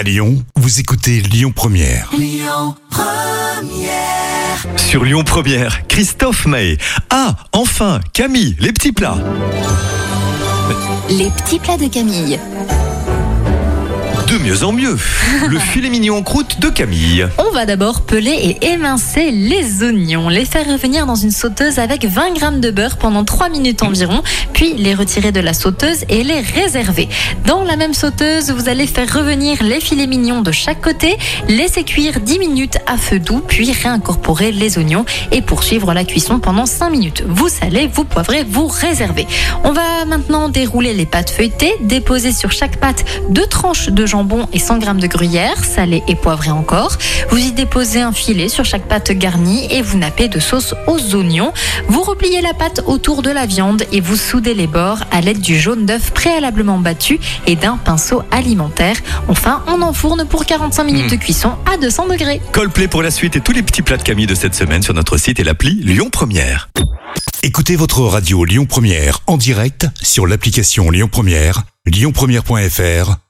À Lyon, vous écoutez Lyon Première. Sur Lyon Première, Christophe Maé. Ah, enfin, Camille, les petits plats. Les petits plats de Camille. De mieux en mieux. Le filet mignon en croûte de Camille. On va d'abord peler et émincer les oignons, les faire revenir dans une sauteuse avec 20 g de beurre pendant 3 minutes environ, puis les retirer de la sauteuse et les réserver. Dans la même sauteuse, vous allez faire revenir les filets mignons de chaque côté, laisser cuire 10 minutes à feu doux, puis réincorporer les oignons et poursuivre la cuisson pendant 5 minutes. Vous salez, vous poivrez, vous réservez. On va maintenant dérouler les pâtes feuilletées, déposer sur chaque pâte deux tranches de jambon et 100 g de gruyère, salé et poivré encore. Vous y déposez un filet sur chaque pâte garnie et vous nappez de sauce aux oignons. Vous repliez la pâte autour de la viande et vous soudez les bords à l'aide du jaune d'œuf préalablement battu et d'un pinceau alimentaire. Enfin, on enfourne pour 45 minutes de cuisson à 200 degrés. Coldplay pour la suite et tous les petits plats de Camille de cette semaine sur notre site et l'appli Lyon Première. Écoutez votre radio Lyon Première en direct sur l'application Lyon Première, lyonpremière.fr